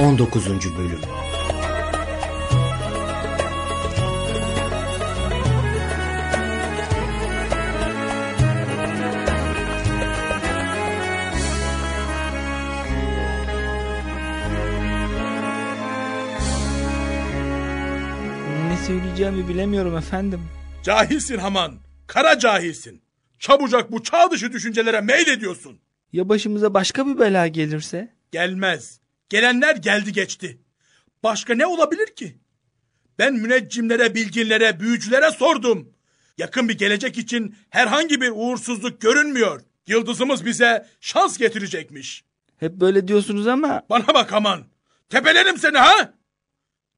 19. Bölüm Ne söyleyeceğimi bilemiyorum efendim. Cahilsin Haman. Kara cahilsin. Çabucak bu çağ dışı düşüncelere meylediyorsun. Ya başımıza başka bir bela gelirse? Gelmez. Gelenler geldi geçti. Başka ne olabilir ki? Ben müneccimlere, bilginlere, büyücülere sordum. Yakın bir gelecek için herhangi bir uğursuzluk görünmüyor. Yıldızımız bize şans getirecekmiş. Hep böyle diyorsunuz ama Bana bak aman. Tepelerim seni ha?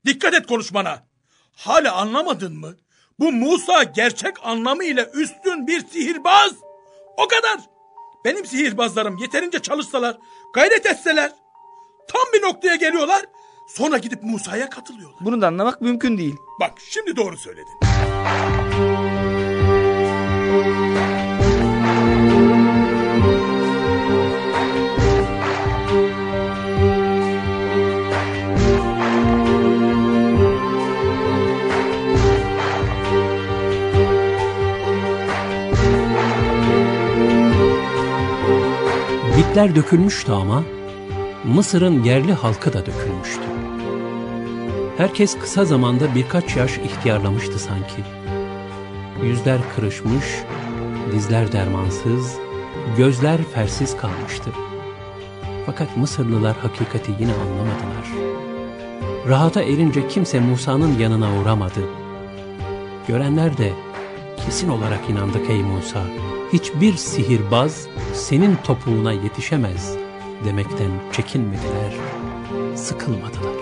Dikkat et konuşmana. Hala anlamadın mı? Bu Musa gerçek anlamıyla üstün bir sihirbaz. O kadar. Benim sihirbazlarım yeterince çalışsalar, gayret etseler, bir noktaya geliyorlar, sonra gidip Musa'ya katılıyorlar. bunu da anlamak mümkün değil. Bak şimdi doğru söyledin. Bitler dökülmüştü ama Mısır'ın yerli halkı da dökülmüştü. Herkes kısa zamanda birkaç yaş ihtiyarlamıştı sanki. Yüzler kırışmış, dizler dermansız, gözler fersiz kalmıştı. Fakat Mısırlılar hakikati yine anlamadılar. Rahata erince kimse Musa'nın yanına uğramadı. Görenler de kesin olarak inandık ey Musa. Hiçbir sihirbaz senin topuğuna yetişemez demekten çekinmediler, sıkılmadılar.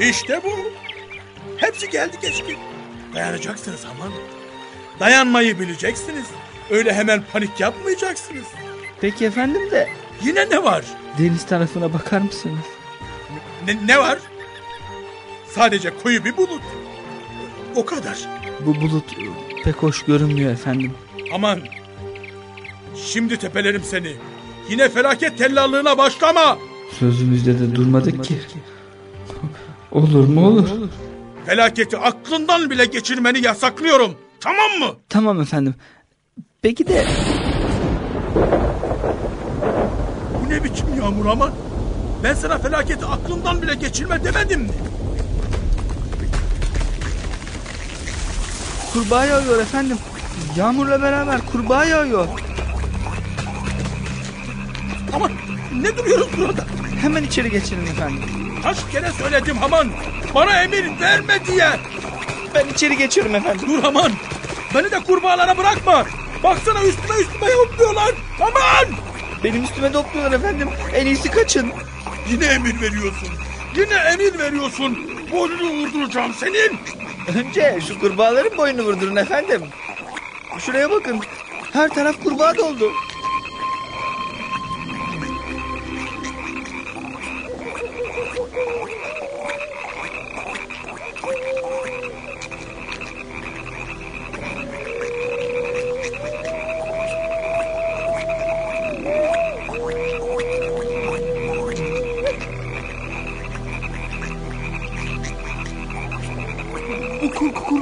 İşte bu. Geldi geçti. Dayanacaksınız aman. Dayanmayı bileceksiniz. Öyle hemen panik yapmayacaksınız. Peki efendim de Yine ne var? deniz tarafına bakar mısınız? Ne, ne var? Sadece koyu bir bulut. O kadar. Bu bulut pek hoş görünmüyor efendim. Aman. Şimdi tepelerim seni. Yine felaket tellallığına başlama. Sözümüzde de durmadık ki. Olur mu olur. Felaketi aklından bile geçirmeni yasaklıyorum. Tamam mı? Tamam efendim. Peki de Bu ne biçim yağmur aman? Ben sana felaketi aklından bile geçirme demedim mi? kurbağa yağıyor efendim. Yağmurla beraber kurbağa yağıyor. Aman ne duruyoruz burada? Hemen içeri geçirin efendim. Kaç kere söyledim aman. Bana emir verme diye. Ben içeri geçiyorum efendim. Dur aman. Beni de kurbağalara bırakma. Baksana üstüme üstüme yopluyorlar. Aman. Benim üstüme topluyorlar efendim. En iyisi kaçın. Yine emir veriyorsun. Yine emir veriyorsun. Boynunu vurduracağım senin. Önce şu kurbağaların boynunu vurdurun efendim. Şuraya bakın. Her taraf kurbağa doldu.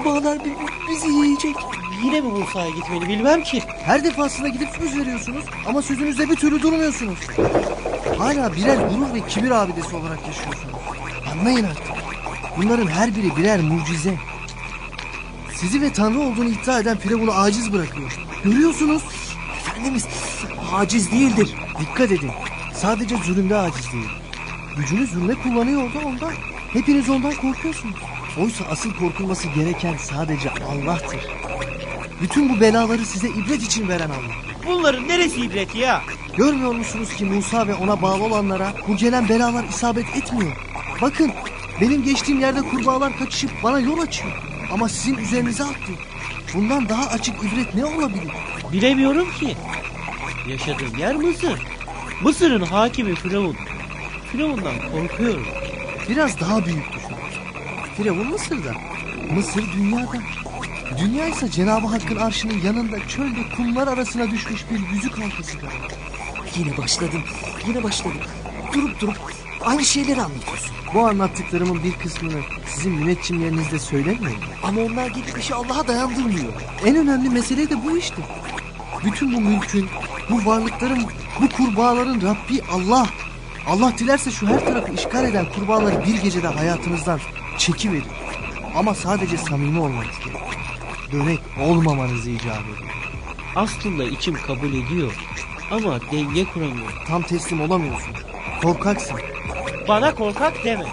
Kurbağalar bi- bizi yiyecek. Yine mi Musa'ya gitmeli bilmem ki. Her defasında gidip söz veriyorsunuz ama sözünüzde bir türlü durmuyorsunuz. Hala birer gurur ve kibir abidesi olarak yaşıyorsunuz. Anlayın artık. Bunların her biri birer mucize. Sizi ve Tanrı olduğunu iddia eden Firavun'u aciz bırakıyor. Görüyorsunuz. Efendimiz aciz değildir. Dikkat edin. Sadece zulümde aciz değil. Gücünü zulme kullanıyor da ondan. Hepiniz ondan korkuyorsunuz. Oysa asıl korkulması gereken sadece Allah'tır. Bütün bu belaları size ibret için veren Allah. Bunların neresi ibret ya? Görmüyor musunuz ki Musa ve ona bağlı olanlara bu gelen belalar isabet etmiyor? Bakın benim geçtiğim yerde kurbağalar kaçışıp bana yol açıyor. Ama sizin üzerinize atlıyor. Bundan daha açık ibret ne olabilir? Bilemiyorum ki. Yaşadığım yer Mısır. Mısır'ın hakimi Firavun. Firavundan korkuyorum. Biraz daha büyük düşün. Firavun Mısır'da. Mısır dünyada. Dünya ise Cenab-ı Hakk'ın arşının yanında çölde kumlar arasına düşmüş bir yüzük halkasıdır. Yine başladın. Yine başladın. Durup durup aynı şeyleri anlatıyorsun. Bu anlattıklarımın bir kısmını sizin müneccimlerinizde söylemeyin. Ama onlar gelip işi Allah'a dayandırmıyor. En önemli mesele de bu işte. Bütün bu mülkün, bu varlıkların, bu kurbağaların Rabbi Allah. Allah dilerse şu her tarafı işgal eden kurbağaları bir gecede hayatınızdan çekiverir. Ama sadece samimi olmanız gerek. Dönek olmamanızı icap ediyor. Aslında içim kabul ediyor. Ama denge kuramıyorum. Tam teslim olamıyorsun. Korkaksın. Bana korkak deme.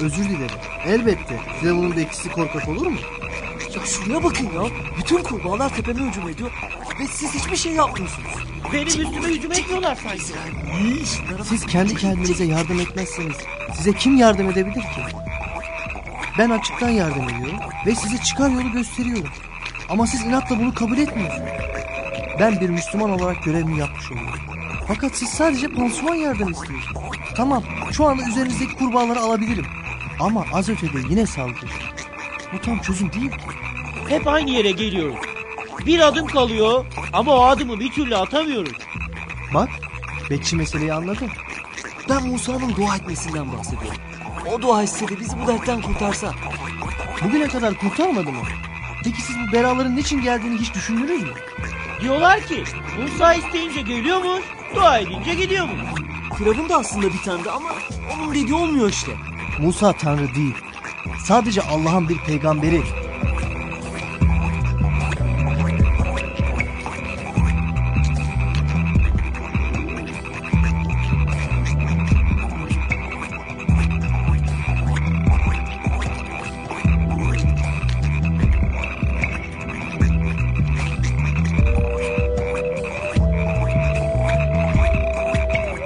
Özür dilerim. Elbette. Firavun'un bekçisi korkak olur mu? Ya şuraya bakın ya. Bütün kurbağalar tepeme hücum ediyor. Ve siz hiçbir şey yapmıyorsunuz. Benim üstüme hücum etmiyorlar sanki. Siz kendi kendinize yardım etmezseniz size kim yardım edebilir ki? Ben açıktan yardım ediyorum ve size çıkar yolu gösteriyorum. Ama siz inatla bunu kabul etmiyorsunuz. Ben bir Müslüman olarak görevimi yapmış oluyorum. Fakat siz sadece pansuman yardım istiyorsunuz. Tamam şu anda üzerinizdeki kurbağaları alabilirim. Ama az ötede yine saldırı. Bu tam çözüm değil ki. Hep aynı yere geliyoruz. Bir adım kalıyor ama o adımı bir türlü atamıyoruz. Bak bekçi meseleyi anladı. Ben Musa'nın dua etmesinden bahsediyorum. O dua de bizi bu dertten kurtarsa. Bugüne kadar kurtarmadı mı? Peki siz bu belaların niçin geldiğini hiç düşündünüz mü? Diyorlar ki Musa isteyince geliyormuş, dua edince gidiyormuş. Firavun da aslında bir tanrı ama onun dediği olmuyor işte. Musa Tanrı değil. Sadece Allah'ın bir peygamberi.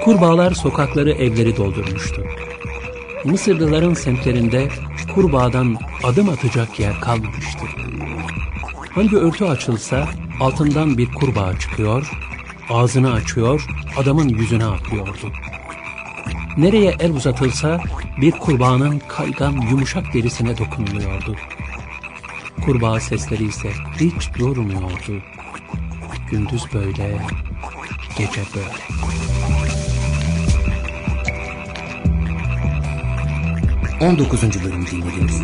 Kurbağalar sokakları evleri doldurmuştu. Mısırlıların semtlerinde kurbağadan adım atacak yer kalmamıştı. Hangi örtü açılsa altından bir kurbağa çıkıyor, ağzını açıyor, adamın yüzüne atlıyordu. Nereye el uzatılsa bir kurbağanın kaygan yumuşak derisine dokunuluyordu. Kurbağa sesleri ise hiç durmuyordu. Gündüz böyle, gece böyle. 19. bölümü dinlediniz.